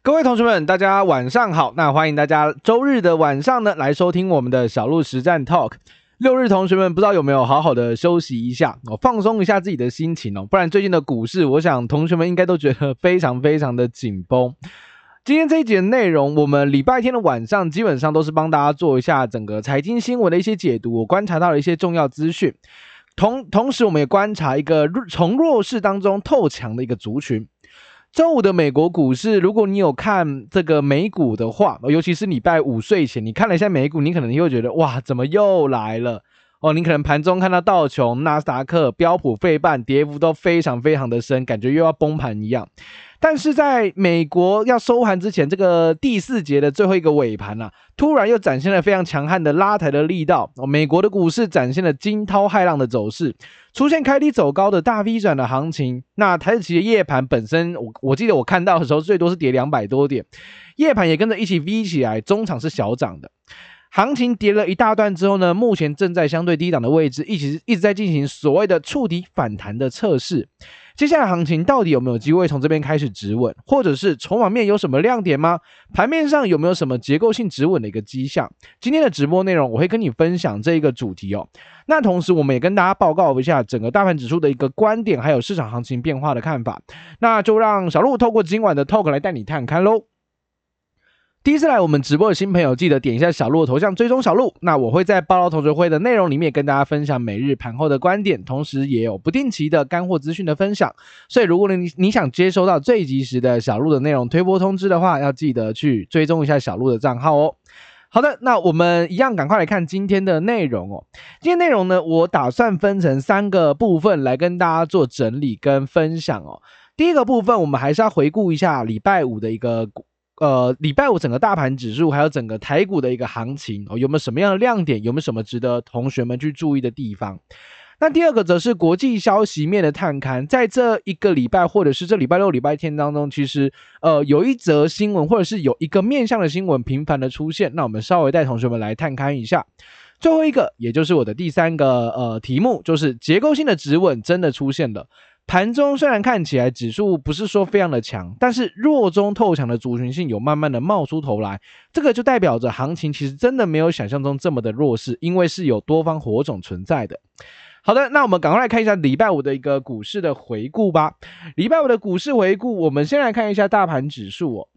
各位同学们，大家晚上好。那欢迎大家周日的晚上呢来收听我们的小鹿实战 Talk。六日同学们不知道有没有好好的休息一下哦，放松一下自己的心情哦，不然最近的股市，我想同学们应该都觉得非常非常的紧绷。今天这一节的内容，我们礼拜天的晚上基本上都是帮大家做一下整个财经新闻的一些解读，我观察到了一些重要资讯。同同时，我们也观察一个从弱势当中透强的一个族群。周五的美国股市，如果你有看这个美股的话，尤其是礼拜五睡前，你看了一下美股，你可能又觉得哇，怎么又来了？哦，你可能盘中看到道琼、纳斯达克、标普、费半跌幅都非常非常的深，感觉又要崩盘一样。但是在美国要收盘之前，这个第四节的最后一个尾盘啊，突然又展现了非常强悍的拉抬的力道。哦，美国的股市展现了惊涛骇浪的走势，出现开低走高的大 V 转的行情。那台指期的夜盘本身，我我记得我看到的时候，最多是跌两百多点，夜盘也跟着一起 V 起来，中场是小涨的。行情跌了一大段之后呢，目前正在相对低档的位置，一直一直在进行所谓的触底反弹的测试。接下来行情到底有没有机会从这边开始止稳，或者是筹码面有什么亮点吗？盘面上有没有什么结构性止稳的一个迹象？今天的直播内容我会跟你分享这一个主题哦。那同时我们也跟大家报告一下整个大盘指数的一个观点，还有市场行情变化的看法。那就让小鹿透过今晚的 talk 来带你探看喽。第一次来我们直播的新朋友，记得点一下小鹿的头像，追踪小鹿。那我会在报道同学会的内容里面跟大家分享每日盘后的观点，同时也有不定期的干货资讯的分享。所以如果你你想接收到最及时的小鹿的内容推播通知的话，要记得去追踪一下小鹿的账号哦。好的，那我们一样赶快来看今天的内容哦。今天内容呢，我打算分成三个部分来跟大家做整理跟分享哦。第一个部分，我们还是要回顾一下礼拜五的一个。呃，礼拜五整个大盘指数还有整个台股的一个行情哦，有没有什么样的亮点？有没有什么值得同学们去注意的地方？那第二个则是国际消息面的探勘，在这一个礼拜或者是这礼拜六、礼拜天当中，其实呃有一则新闻或者是有一个面向的新闻频繁的出现，那我们稍微带同学们来探勘一下。最后一个，也就是我的第三个呃题目，就是结构性的止稳真的出现了。盘中虽然看起来指数不是说非常的强，但是弱中透强的族群性有慢慢的冒出头来，这个就代表着行情其实真的没有想象中这么的弱势，因为是有多方火种存在的。好的，那我们赶快来看一下礼拜五的一个股市的回顾吧。礼拜五的股市回顾，我们先来看一下大盘指数哦。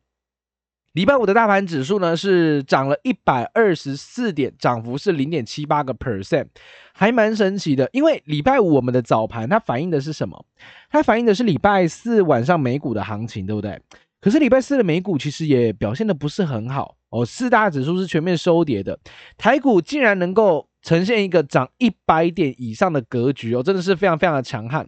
礼拜五的大盘指数呢是涨了一百二十四点，涨幅是零点七八个 percent，还蛮神奇的。因为礼拜五我们的早盘它反映的是什么？它反映的是礼拜四晚上美股的行情，对不对？可是礼拜四的美股其实也表现得不是很好哦，四大指数是全面收跌的，台股竟然能够呈现一个涨一百点以上的格局哦，真的是非常非常的强悍。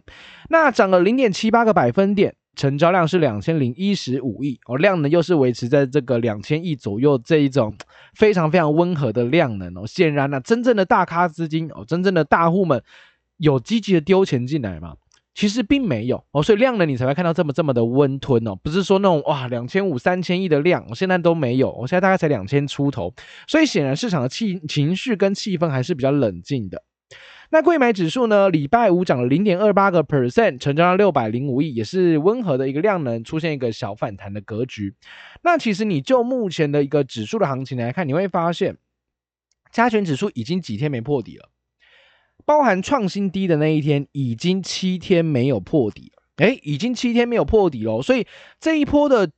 那涨了零点七八个百分点。成交量是两千零一十五亿哦，量能又是维持在这个两千亿左右这一种非常非常温和的量能哦。显然呢、真正的大咖资金哦，真正的大户们有积极的丢钱进来吗？其实并没有哦，所以量能你才会看到这么这么的温吞哦，不是说那种哇两千五三千亿的量，我现在都没有，我现在大概才两千出头，所以显然市场的气情绪跟气氛还是比较冷静的。那柜买指数呢？礼拜五涨了零点二八个 percent，成交量六百零五亿，也是温和的一个量能，出现一个小反弹的格局。那其实你就目前的一个指数的行情来看，你会发现加权指数已经几天没破底了，包含创新低的那一天，已经七天没有破底了，诶，已经七天没有破底了，所以这一波的。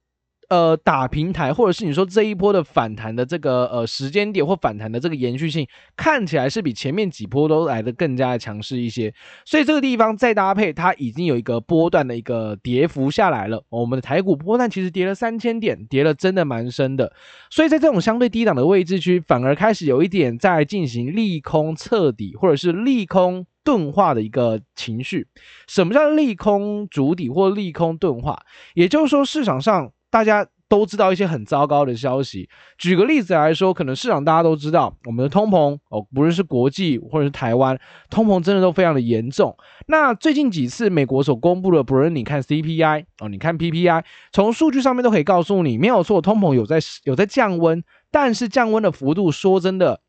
呃，打平台，或者是你说这一波的反弹的这个呃时间点或反弹的这个延续性，看起来是比前面几波都来得更加的强势一些。所以这个地方再搭配，它已经有一个波段的一个跌幅下来了。我们的台股波段其实跌了三千点，跌了真的蛮深的。所以在这种相对低档的位置区，反而开始有一点在进行利空测底，或者是利空钝化的一个情绪。什么叫利空筑底或利空钝化？也就是说市场上。大家都知道一些很糟糕的消息。举个例子来说，可能市场大家都知道，我们的通膨哦，不论是国际或者是台湾，通膨真的都非常的严重。那最近几次美国所公布的，不论你看 CPI 哦，你看 PPI，从数据上面都可以告诉你，没有错，通膨有在有在降温，但是降温的幅度说真的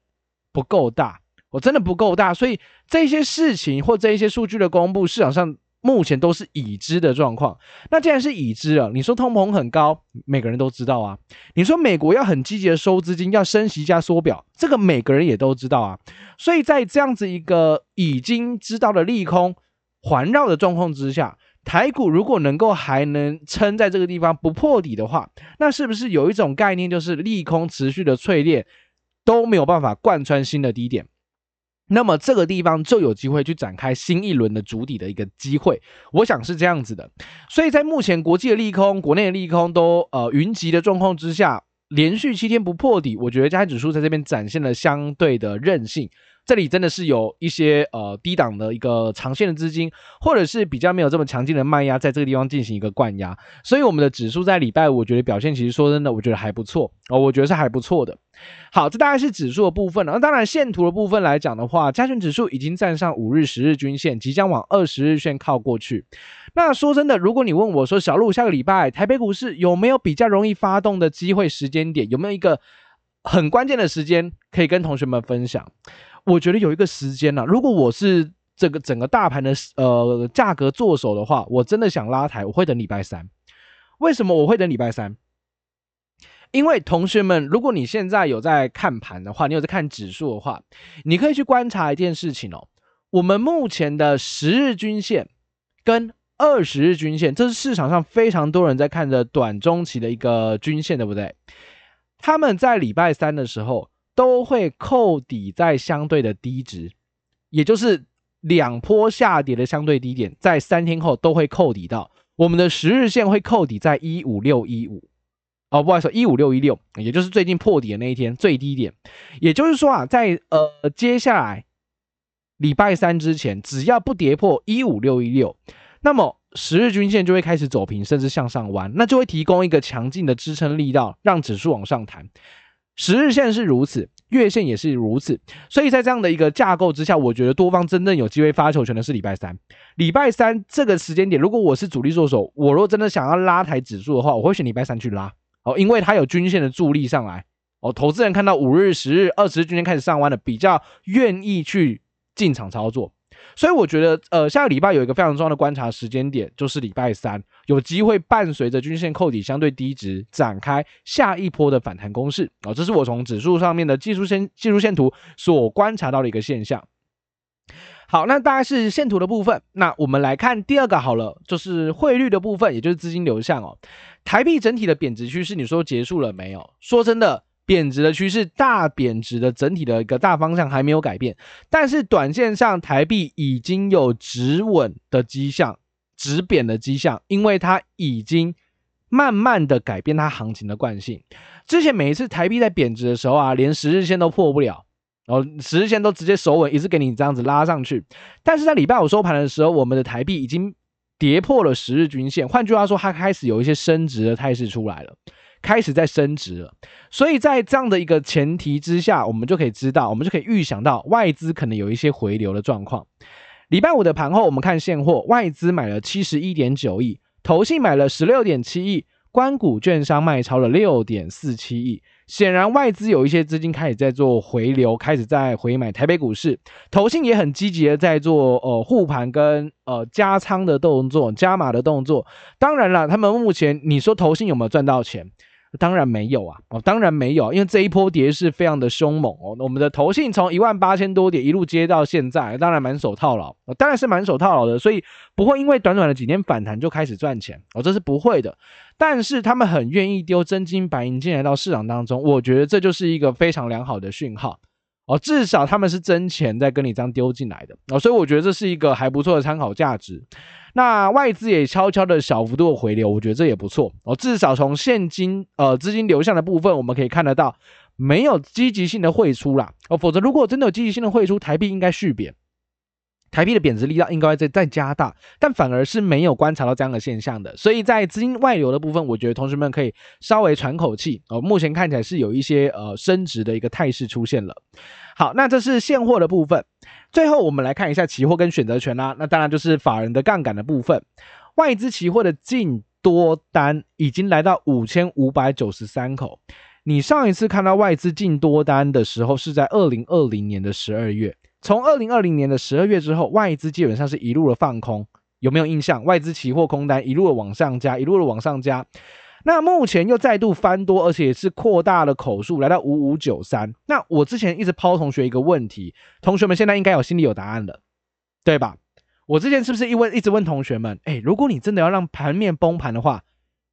不够大，我真的不够大。所以这些事情或这一些数据的公布，市场上目前都是已知的状况。那既然是已知了，你说通膨很高，每个人都知道啊。你说美国要很积极的收资金，要升息加缩表，这个每个人也都知道啊。所以在这样子一个已经知道的利空环绕的状况之下，台股如果能够还能撑在这个地方不破底的话，那是不是有一种概念，就是利空持续的淬炼都没有办法贯穿新的低点？那么这个地方就有机会去展开新一轮的主底的一个机会，我想是这样子的。所以在目前国际的利空、国内的利空都呃云集的状况之下，连续七天不破底，我觉得加权指数在这边展现了相对的韧性。这里真的是有一些呃低档的一个长线的资金，或者是比较没有这么强劲的卖压，在这个地方进行一个灌压，所以我们的指数在礼拜五，我觉得表现其实说真的，我觉得还不错哦，我觉得是还不错的。好，这大概是指数的部分了。那当然线图的部分来讲的话，加权指数已经站上五日、十日均线，即将往二十日线靠过去。那说真的，如果你问我说，小路下个礼拜台北股市有没有比较容易发动的机会时间点，有没有一个很关键的时间可以跟同学们分享？我觉得有一个时间呢、如果我是这个整个大盘的呃价格做手的话，我真的想拉抬，我会等礼拜三。为什么我会等礼拜三？因为同学们，如果你现在有在看盘的话，你有在看指数的话，你可以去观察一件事情哦。我们目前的十日均线跟二十日均线，这是市场上非常多人在看的短中期的一个均线，对不对？他们在礼拜三的时候。都会扣底在相对的低值，也就是两波下跌的相对低点，在三天后都会扣底到我们的十日线会扣底在一五六一五，哦，不好意思，一五六一六，也就是最近破底的那一天最低点。也就是说啊，在呃接下来礼拜三之前，只要不跌破一五六一六，那么十日均线就会开始走平，甚至向上弯，那就会提供一个强劲的支撑力道，让指数往上弹。十日线是如此，月线也是如此，所以在这样的一个架构之下，我觉得多方真正有机会发球权的是礼拜三。礼拜三这个时间点，如果我是主力做手，我若真的想要拉抬指数的话，我会选礼拜三去拉哦，因为它有均线的助力上来哦。投资人看到五日、十日、二十日均线开始上弯了，比较愿意去进场操作。所以我觉得，呃，下个礼拜有一个非常重要的观察时间点，就是礼拜三有机会伴随着均线扣底相对低值展开下一波的反弹攻势啊，这是我从指数上面的技术线技术线图所观察到的一个现象。好，那大概是线图的部分，那我们来看第二个好了，就是汇率的部分，也就是资金流向哦。台币整体的贬值趋势，你说结束了没有？说真的。贬值的趋势，大贬值的整体的一个大方向还没有改变，但是短线上台币已经有止稳的迹象，止贬的迹象，因为它已经慢慢的改变它行情的惯性。之前每一次台币在贬值的时候啊，连十日线都破不了，然后十日线都直接守稳，一直给你这样子拉上去。但是在礼拜五收盘的时候，我们的台币已经跌破了十日均线，换句话说，它开始有一些升值的态势出来了。开始在升值了，所以在这样的一个前提之下，我们就可以知道，我们就可以预想到外资可能有一些回流的状况。礼拜五的盘后，我们看现货，外资买了七十一点九亿，投信买了十六点七亿，官股券商卖超了六点四七亿。显然，外资有一些资金开始在做回流，开始在回买台北股市，投信也很积极的在做呃护盘跟呃加仓的动作、加码的动作。当然了，他们目前你说投信有没有赚到钱？当然没有啊，哦，当然没有，因为这一波跌势非常的凶猛哦。我们的投信从一万八千多点一路跌到现在，当然满手套牢，当然是满手套牢的，所以不会因为短短的几天反弹就开始赚钱哦，这是不会的。但是他们很愿意丢真金白银进来到市场当中，我觉得这就是一个非常良好的讯号哦，至少他们是真钱在跟你这样丢进来的哦，所以我觉得这是一个还不错的参考价值。那外资也悄悄的小幅度回流，我觉得这也不错哦。至少从现金呃资金流向的部分，我们可以看得到没有积极性的汇出啦哦。否则如果真的有积极性的汇出，台币应该续贬，台币的贬值力道应该在在加大，但反而是没有观察到这样的现象的。所以在资金外流的部分，我觉得同学们可以稍微喘口气哦。目前看起来是有一些呃升值的一个态势出现了。好，那这是现货的部分。最后，我们来看一下期货跟选择权啦。那当然就是法人的杠杆的部分。外资期货的净多单已经来到五千五百九十三口。你上一次看到外资净多单的时候是在二零二零年的十二月。从二零二零年的十二月之后，外资基本上是一路的放空，有没有印象？外资期货空单一路的往上加，一路的往上加。那目前又再度翻多，而且是扩大了口数，来到五五九三。那我之前一直抛同学一个问题，同学们现在应该有心里有答案了，对吧？我之前是不是一问一直问同学们，哎，如果你真的要让盘面崩盘的话，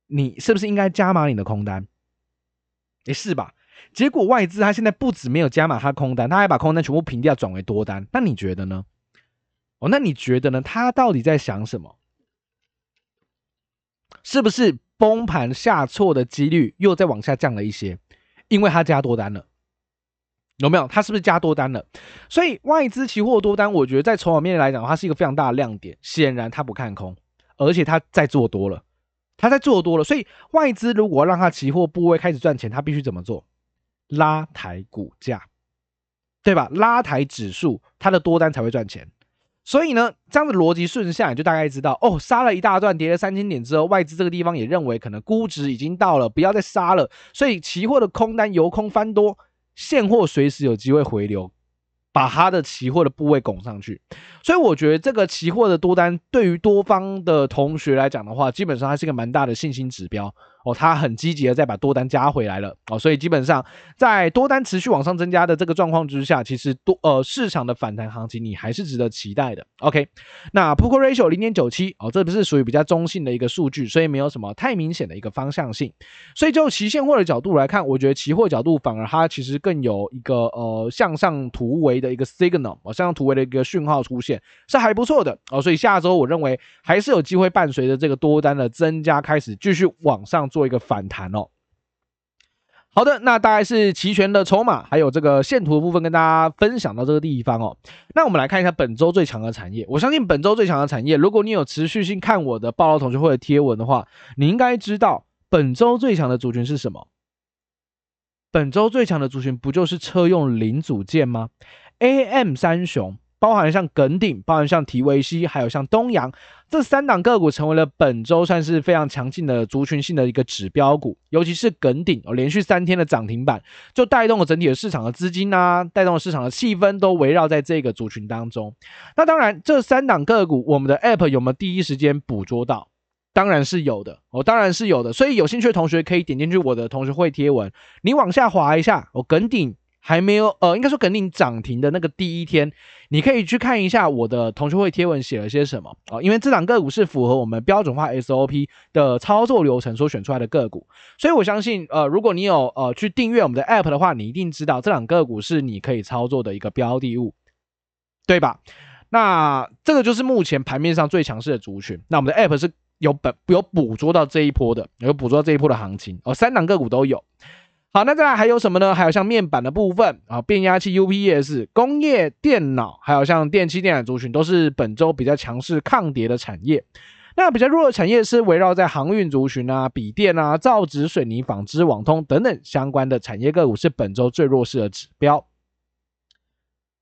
你是不是应该加码你的空单？哎，是吧？结果外资他现在不止没有加码他空单，他还把空单全部平掉转为多单。那你觉得呢？哦，那你觉得呢？他到底在想什么？是不是崩盘下挫的几率又再往下降了一些？因为他加多单了，有没有？他是不是加多单了？所以外资期货多单，我觉得在筹码面来讲，它是一个非常大的亮点。显然他不看空，而且他在做多了，他在做多了。所以外资如果让他期货部位开始赚钱，他必须怎么做？拉抬股价，对吧？拉抬指数，它的多单才会赚钱。所以呢，这样的逻辑顺下，你就大概知道哦，杀了一大段，跌了三千点之后，外资这个地方也认为可能估值已经到了，不要再杀了。所以期货的空单由空翻多，现货随时有机会回流，把它的期货的部位拱上去。所以我觉得这个期货的多单对于多方的同学来讲的话，基本上它是一个蛮大的信心指标。哦，他很积极的再把多单加回来了哦，所以基本上在多单持续往上增加的这个状况之下，其实多呃市场的反弹行情你还是值得期待的。OK，那 Put Call Ratio 零点九七哦，这不是属于比较中性的一个数据，所以没有什么太明显的一个方向性。所以就期现货的角度来看，我觉得期货角度反而它其实更有一个呃向上突围的一个 signal 哦，向上突围的一个讯号出现是还不错的哦，所以下周我认为还是有机会伴随着这个多单的增加开始继续往上。做一个反弹哦。好的，那大概是期权的筹码，还有这个线图的部分，跟大家分享到这个地方哦。那我们来看一下本周最强的产业。我相信本周最强的产业，如果你有持续性看我的报道同学会的贴文的话，你应该知道本周最强的族群是什么。本周最强的族群不就是车用零组件吗？AM 三雄。包含像耿鼎，包含像提维西，还有像东阳这三档个股，成为了本周算是非常强劲的族群性的一个指标股。尤其是耿鼎哦，连续三天的涨停板，就带动了整体的市场的资金啊，带动了市场的气氛，都围绕在这个族群当中。那当然，这三档个股，我们的 App 有没有第一时间捕捉到？当然是有的哦，当然是有的。所以有兴趣的同学可以点进去我的同学会贴文，你往下滑一下哦，耿鼎。还没有，呃，应该说肯定涨停的那个第一天，你可以去看一下我的同学会贴文写了些什么啊、因为这档个股是符合我们标准化 SOP 的操作流程所选出来的个股，所以我相信，呃，如果你有呃去订阅我们的 App 的话，你一定知道这档个股是你可以操作的一个标的物，对吧？那这个就是目前盘面上最强势的族群，那我们的 App 是有本有捕捉到这一波的，有捕捉到这一波的行情哦，三档个股都有。好，那再来还有什么呢？还有像面板的部分啊，变压器、UPS、工业电脑，还有像电器电缆族群，都是本周比较强势抗跌的产业。那比较弱的产业是围绕在航运族群啊、笔电啊、造纸、水泥、纺织、网通等等相关的产业个股，是本周最弱势的指标。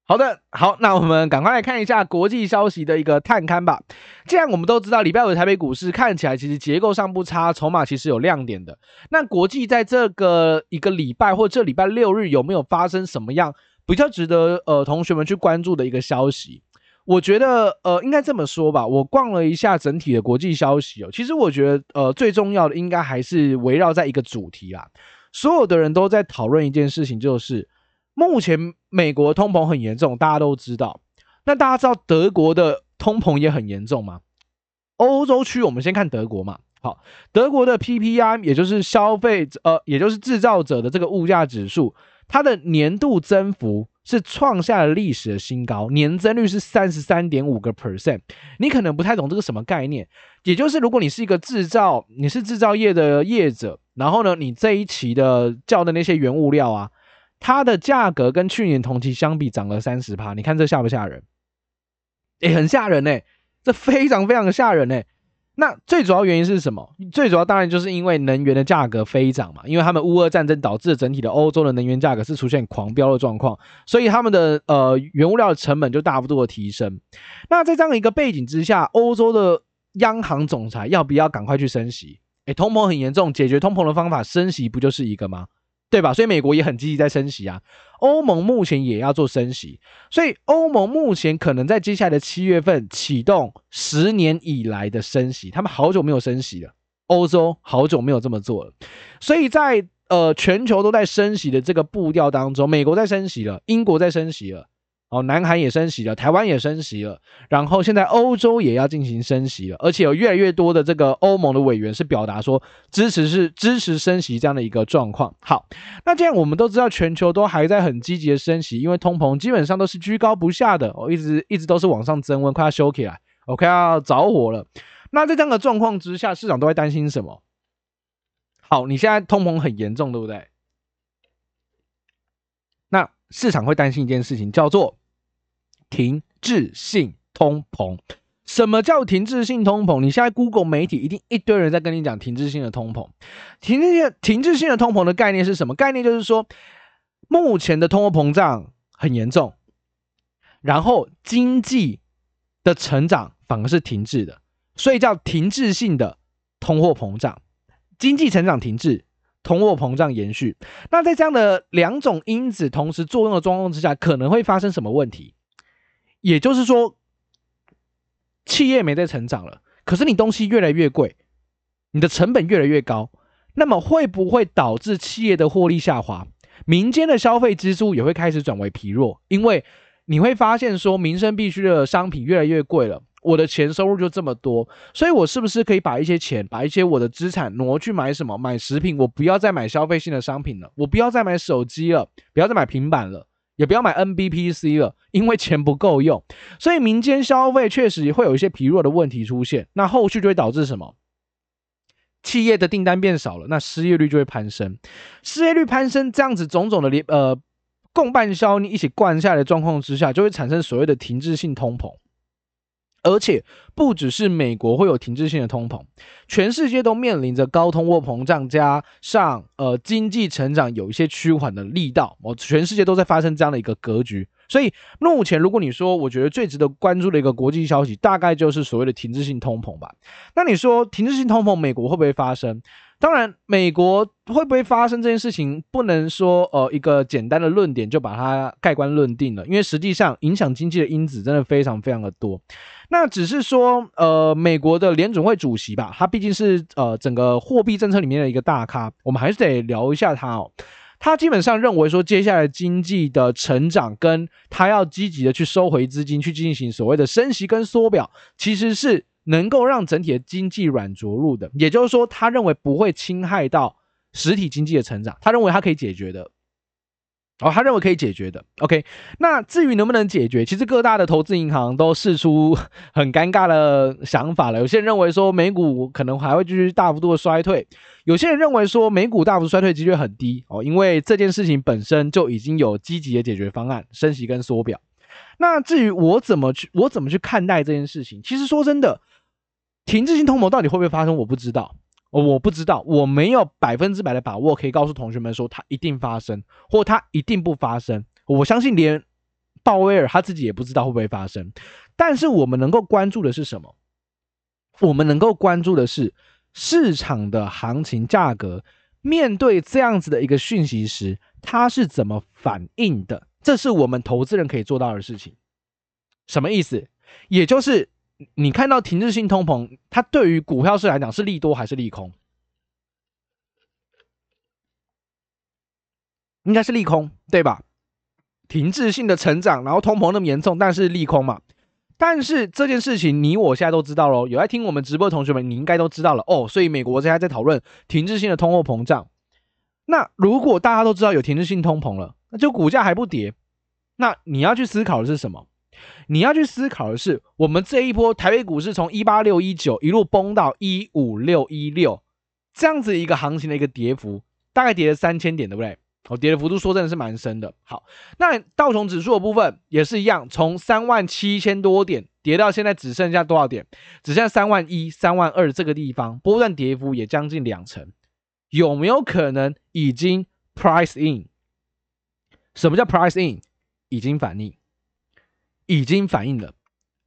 好的，好，那我们赶快来看一下国际消息的一个探勘吧。既然我们都知道礼拜五的台北股市看起来其实结构上不差，筹码其实有亮点的。那国际在这个一个礼拜或这礼拜六日有没有发生什么样比较值得呃同学们去关注的一个消息？我觉得呃应该这么说吧。我逛了一下整体的国际消息哦，其实我觉得呃最重要的应该还是围绕在一个主题啦。所有的人都在讨论一件事情，就是。目前美国通膨很严重，大家都知道。那大家知道德国的通膨也很严重吗？欧洲区，我们先看德国嘛。好，德国的 PPI，也就是消费者，呃，也就是制造者的这个物价指数，它的年度增幅是创下了历史的新高，年增率是三十三点五个 percent。你可能不太懂这个什么概念，也就是如果你是一个制造，你是制造业的业者，然后呢，你这一期的叫的那些原物料啊。它的价格跟去年同期相比涨了三十趴，你看这吓不吓人？诶、欸，很吓人呢、这非常非常的吓人呢、那最主要原因是什么？最主要当然就是因为能源的价格飞涨嘛，因为他们乌俄战争导致整体的欧洲的能源价格是出现狂飙的状况，所以他们的呃原物料的成本就大幅度的提升。那在这样一个背景之下，欧洲的央行总裁要不要赶快去升息？诶、欸，通膨很严重，解决通膨的方法升息不就是一个吗？对吧？所以美国也很积极在升息啊。欧盟目前也要做升息，所以欧盟目前可能在接下来的七月份启动十年以来的升息，他们好久没有升息了，欧洲好久没有这么做了。所以在呃全球都在升息的这个步调当中，美国在升息了，英国在升息了。哦，南韩也升息了，台湾也升息了，然后现在欧洲也要进行升息了，而且有越来越多的这个欧盟的委员是表达说支持是支持升息这样的一个状况。好，那既然我们都知道全球都还在很积极的升息，因为通膨基本上都是居高不下的，哦，一直一直都是往上增温，快要烧起来，哦，快要着火了。那在这样的状况之下，市场都会担心什么？好，你现在通膨很严重，对不对？那市场会担心一件事情，叫做。停滞性通膨，什么叫停滞性通膨？你现在 Google 媒体一定一堆人在跟你讲停滞性的通膨。停滞性停滞性的通膨的概念是什么？概念就是说，目前的通货膨胀很严重，然后经济的成长反而是停滞的，所以叫停滞性的通货膨胀。经济成长停滞，通货膨胀延续。那在这样的两种因子同时作用的状况之下，可能会发生什么问题？也就是说，企业没在成长了，可是你东西越来越贵，你的成本越来越高，那么会不会导致企业的获利下滑？民间的消费支出也会开始转为疲弱，因为你会发现说，民生必需的商品越来越贵了，我的钱收入就这么多，所以我是不是可以把一些钱，把一些我的资产挪去买什么？买食品，我不要再买消费性的商品了，我不要再买手机了，不要再买平板了。也不要买 NBPC 了，因为钱不够用，所以民间消费确实会有一些疲弱的问题出现。那后续就会导致什么？企业的订单变少了，那失业率就会攀升。失业率攀升，这样子种种的连呃共伴效应一起灌下来的状况之下，就会产生所谓的停滞性通膨。而且不只是美国会有停滞性的通膨，全世界都面临着高通货膨胀加上呃经济成长有一些趋缓的力道，哦，全世界都在发生这样的一个格局。所以目前如果你说，我觉得最值得关注的一个国际消息，大概就是所谓的停滞性通膨吧。那你说停滞性通膨，美国会不会发生？当然，美国会不会发生这件事情，不能说呃一个简单的论点就把它盖棺论定了，因为实际上影响经济的因子真的非常非常的多。那只是说，呃，美国的联准会主席吧，他毕竟是呃整个货币政策里面的一个大咖，我们还是得聊一下他哦。他基本上认为说，接下来经济的成长跟他要积极的去收回资金，去进行所谓的升息跟缩表，其实是。能够让整体的经济软着陆的，也就是说，他认为不会侵害到实体经济的成长，他认为他可以解决的，哦，他认为可以解决的。OK，那至于能不能解决，其实各大的投资银行都试出很尴尬的想法了。有些人认为说美股可能还会继续大幅度的衰退，有些人认为说美股大幅衰退几率很低哦，因为这件事情本身就已经有积极的解决方案，升息跟缩表。那至于我怎么去，我怎么去看待这件事情，其实说真的。停滞性通膨到底会不会发生？我不知道，我不知道，我没有百分之百的把握可以告诉同学们说它一定发生，或它一定不发生。我相信连鲍威尔他自己也不知道会不会发生。但是我们能够关注的是什么？我们能够关注的是市场的行情价格面对这样子的一个讯息时，它是怎么反应的？这是我们投资人可以做到的事情。什么意思？也就是。你看到停滞性通膨，它对于股票市来讲是利多还是利空？应该是利空，对吧？停滞性的成长，然后通膨那么严重，但是利空嘛。但是这件事情你我现在都知道喽，有在听我们直播的同学们，你应该都知道了哦。所以美国现在在讨论停滞性的通货膨胀。那如果大家都知道有停滞性通膨了，那就股价还不跌，那你要去思考的是什么？你要去思考的是，我们这一波台北股市从一八六一九一路崩到一五六一六，这样子一个行情的一个跌幅，大概跌了三千点，对不对？哦，跌的幅度说真的是蛮深的。好，那道琼指数的部分也是一样，从三万七千多点跌到现在只剩下多少点？只剩下三万一、三万二这个地方，波段跌幅也将近两成，有没有可能已经 price in？什么叫 price in？已经反应。已经反映了，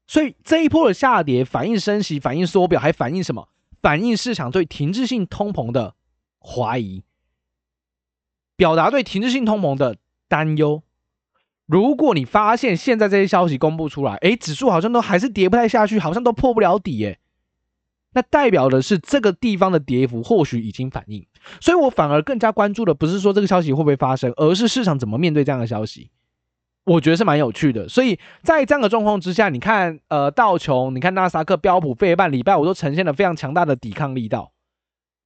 所以这一波的下跌反映升息，反映缩表，还反映什么？反映市场对停滞性通膨的怀疑。表达对停滞性通膨的担忧。如果你发现现在这些消息公布出来，诶，指数好像都还是跌不太下去，好像都破不了底，诶，那代表的是这个地方的跌幅或许已经反应。所以我反而更加关注的不是说这个消息会不会发生，而是市场怎么面对这样的消息。我觉得是蛮有趣的。所以在这样的状况之下，你看，呃，道琼，你看纳斯达克、标普、费半，礼拜五都呈现了非常强大的抵抗力道。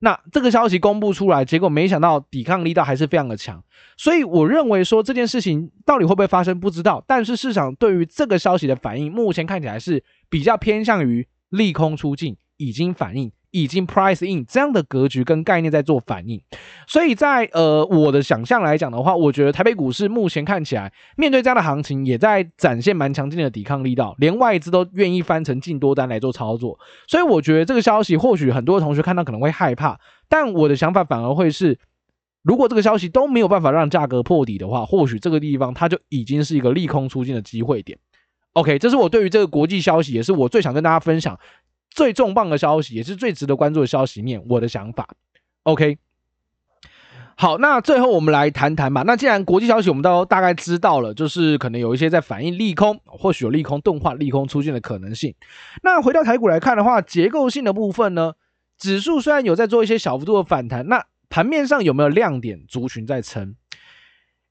那这个消息公布出来，结果没想到抵抗力道还是非常的强，所以我认为说这件事情到底会不会发生不知道，但是市场对于这个消息的反应，目前看起来是比较偏向于利空出尽，已经反应。已经 price in 这样的格局跟概念在做反应，所以在呃我的想象来讲的话，我觉得台北股市目前看起来面对这样的行情，也在展现蛮强劲的抵抗力道，连外资都愿意翻成净多单来做操作，所以我觉得这个消息或许很多同学看到可能会害怕，但我的想法反而会是，如果这个消息都没有办法让价格破底的话，或许这个地方它就已经是一个利空出尽的机会点。OK，这是我对于这个国际消息，也是我最想跟大家分享。最重磅的消息，也是最值得关注的消息面，我的想法。OK，好，那最后我们来谈谈吧。那既然国际消息我们都大概知道了，就是可能有一些在反映利空，或许有利空钝化、利空出现的可能性。那回到台股来看的话，结构性的部分呢，指数虽然有在做一些小幅度的反弹，那盘面上有没有亮点族群在撑？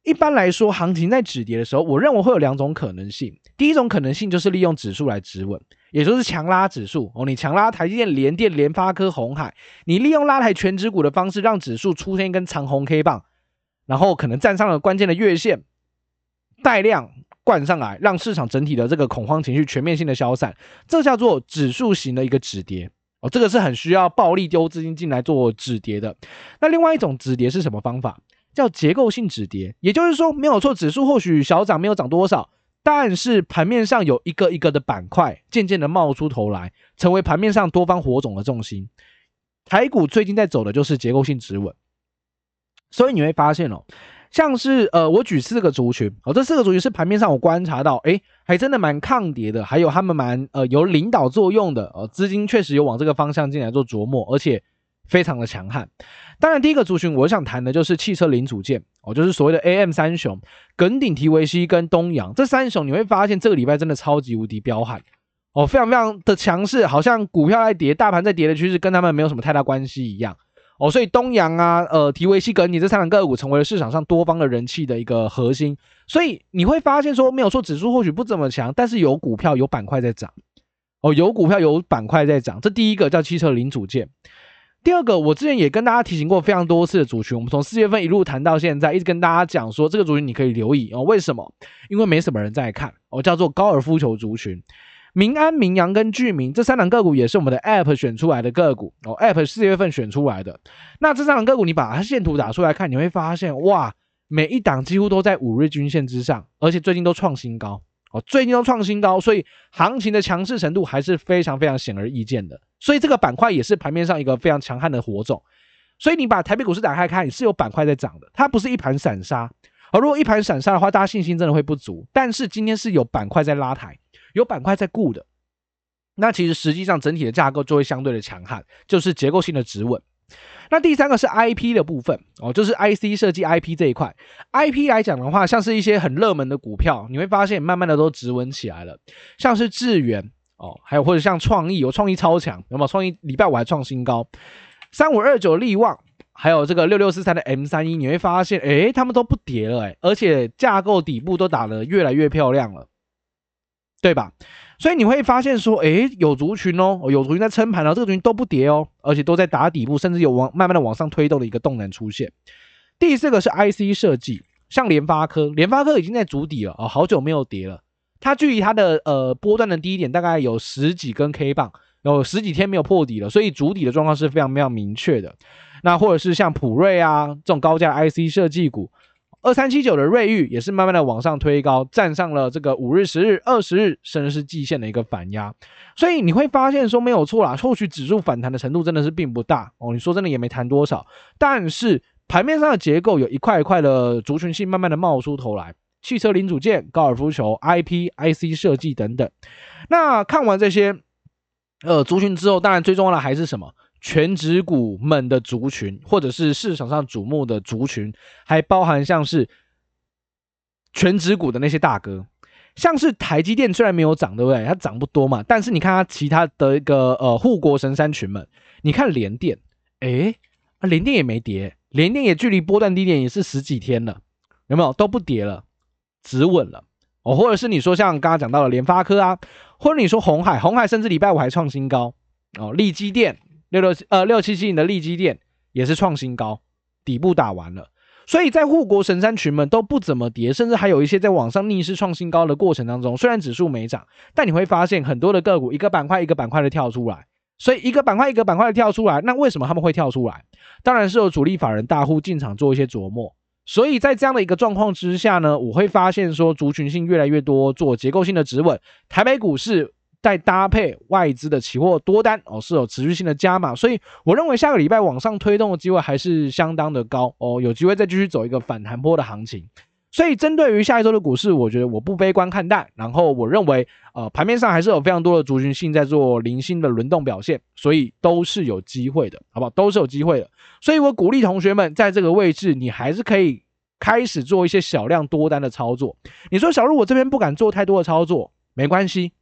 一般来说，行情在止跌的时候，我认为会有两种可能性。第一种可能性就是利用指数来止稳，也就是强拉指数哦。你强拉台积电、联电、联发科、红海，你利用拉抬全指股的方式，让指数出现一根长红 K 棒，然后可能站上了关键的月线，带量灌上来，让市场整体的这个恐慌情绪全面性的消散，这叫做指数型的一个止跌哦。这个是很需要暴力丢资金进来做止跌的。那另外一种止跌是什么方法？叫结构性止跌，也就是说没有错，指数或许小涨没有涨多少，但是盘面上有一个一个的板块渐渐的冒出头来，成为盘面上多方火种的重心。台股最近在走的就是结构性止稳，所以你会发现哦，像是呃，我举四个族群哦，这四个族群是盘面上我观察到，诶，还真的蛮抗跌的，还有他们蛮呃有领导作用的，呃，资金确实有往这个方向进来做琢磨，而且。非常的强悍，当然第一个族群我想谈的就是汽车零组件哦，就是所谓的 AM 三雄，耿鼎、提维西跟东阳。这三雄，你会发现这个礼拜真的超级无敌彪悍哦，非常非常的强势，好像股票在跌，大盘在跌的趋势跟他们没有什么太大关系一样。哦，所以东阳啊，呃，提维西、耿鼎这三个个股成为了市场上多方的人气的一个核心，所以你会发现说没有说指数或许不怎么强，但是有股票有板块在涨。哦，有股票有板块在涨，这第一个叫汽车零组件。第二个，我之前也跟大家提醒过非常多次的族群，我们从四月份一路谈到现在，一直跟大家讲说这个族群你可以留意哦。为什么？因为没什么人在看哦，叫做高尔夫球族群，民安、民阳跟聚明这三档个股也是我们的 App 选出来的个股哦，App 四月份选出来的。那这三档个股你把它线图打出来看，你会发现哇，每一档几乎都在五日均线之上，而且最近都创新高。哦，最近都创新高，所以行情的强势程度还是非常非常显而易见的。所以这个板块也是盘面上一个非常强悍的火种。所以你把台北股市打开看，是有板块在涨的，它不是一盘散沙。而如果一盘散沙的话，大家信心真的会不足。但是今天是有板块在拉抬，有板块在顾的，那其实实际上整体的架构就会相对的强悍，就是结构性的止稳。那第三个是 IP 的部分哦，就是 IC 设计 IP 这一块。IP 来讲的话，像是一些很热门的股票，你会发现慢慢的都直稳起来了，像是智原哦，还有或者像创意，有创意超强，有没有？创意礼拜五还创新高，三五二九力旺，还有这个六六四三的 M 三一，你会发现，诶，他们都不跌了，诶，而且架构底部都打得越来越漂亮了，对吧？所以你会发现说，诶，有族群哦，有族群在撑盘了，这个族群都不跌哦，而且都在打底部，甚至有往慢慢的往上推动的一个动能出现。第四个是 IC 设计，像联发科，联发科已经在筑底了哦，好久没有跌了，它距离它的呃波段的低点大概有十几根 K 棒，有十几天没有破底了，所以筑底的状况是非常非常明确的。那或者是像普瑞啊这种高价 IC 设计股。二三七九的瑞昱也是慢慢的往上推高，站上了这个五日、十日、二十日，甚至是季线的一个反压，所以你会发现说没有错啦，后续指数反弹的程度真的是并不大哦。你说真的也没弹多少，但是盘面上的结构有一块一块的族群性慢慢的冒出头来，汽车零组件、高尔夫球、IP、IC 设计等等。那看完这些呃族群之后，当然最重要的还是什么？全职股们的族群，或者是市场上瞩目的族群，还包含像是全职股的那些大哥，像是台积电虽然没有涨，对不对？它涨不多嘛，但是你看它其他的一个呃护国神山群们，你看联电，诶，啊联电也没跌，联电也距离波段低点也是十几天了，有没有？都不跌了，止稳了哦，或者是你说像刚刚讲到的联发科啊，或者你说红海，红海甚至礼拜五还创新高哦，力积电。六六呃六七七零的力积电也是创新高，底部打完了，所以在护国神山群们都不怎么跌，甚至还有一些在网上逆势创新高的过程当中，虽然指数没涨，但你会发现很多的个股一个板块一个板块的跳出来，所以一个板块一个板块的跳出来，那为什么他们会跳出来？当然是有主力法人大户进场做一些琢磨，所以在这样的一个状况之下呢，我会发现说族群性越来越多，做结构性的止稳，台北股市。再搭配外资的期货多单哦，是有持续性的加码，所以我认为下个礼拜往上推动的机会还是相当的高哦，有机会再继续走一个反弹波的行情。所以针对于下一周的股市，我觉得我不悲观看待。然后我认为，呃，盘面上还是有非常多的族群性在做零星的轮动表现，所以都是有机会的，好不好？都是有机会的。所以我鼓励同学们在这个位置，你还是可以开始做一些小量多单的操作。你说小路，我这边不敢做太多的操作，没关系。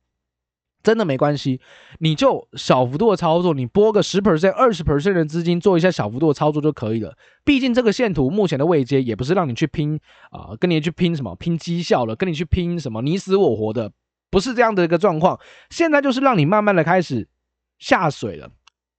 真的没关系，你就小幅度的操作，你拨个十 percent、二十 percent 的资金做一下小幅度的操作就可以了。毕竟这个线图目前的位阶也不是让你去拼啊、跟你去拼什么拼绩效了，跟你去拼什么你死我活的，不是这样的一个状况。现在就是让你慢慢的开始下水了，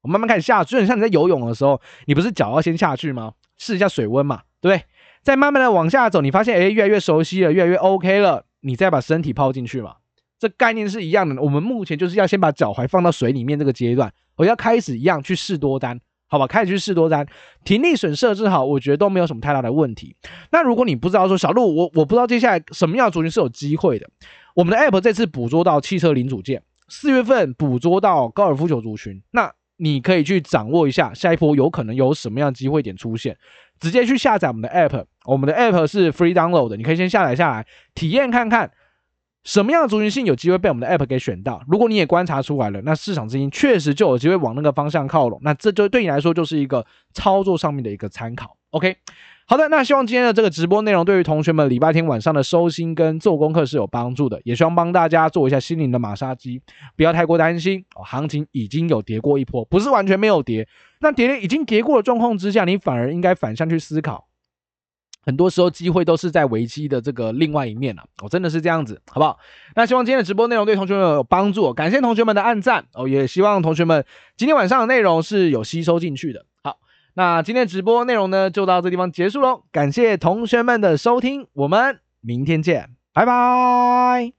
我慢慢开始下，就很像你在游泳的时候，你不是脚要先下去吗？试一下水温嘛，对不对？再慢慢的往下走，你发现诶越来越熟悉了，越来越 OK 了，你再把身体抛进去嘛。这概念是一样的，我们目前就是要先把脚踝放到水里面这个阶段，我要开始一样去试多单，好吧？开始去试多单，停利损设置好，我觉得都没有什么太大的问题。那如果你不知道说小鹿，我我不知道接下来什么样的族群是有机会的，我们的 App 这次捕捉到汽车零组件，四月份捕捉到高尔夫球族群，那你可以去掌握一下下一波有可能有什么样机会点出现，直接去下载我们的 App，我们的 App 是 Free Download 的，你可以先下载下来体验看看。什么样的族群性有机会被我们的 App 给选到？如果你也观察出来了，那市场资金确实就有机会往那个方向靠拢。那这就对你来说就是一个操作上面的一个参考。OK，好的，那希望今天的这个直播内容对于同学们礼拜天晚上的收心跟做功课是有帮助的，也希望帮大家做一下心灵的马杀鸡，不要太过担心哦。行情已经有跌过一波，不是完全没有跌。那跌已经跌过的状况之下，你反而应该反向去思考。很多时候机会都是在危机的这个另外一面了，我，真的是这样子，好不好？那希望今天的直播内容对同学们有帮助，感谢同学们的按赞哦，也希望同学们今天晚上的内容是有吸收进去的。好，那今天直播内容呢就到这地方结束喽，感谢同学们的收听，我们明天见，拜拜。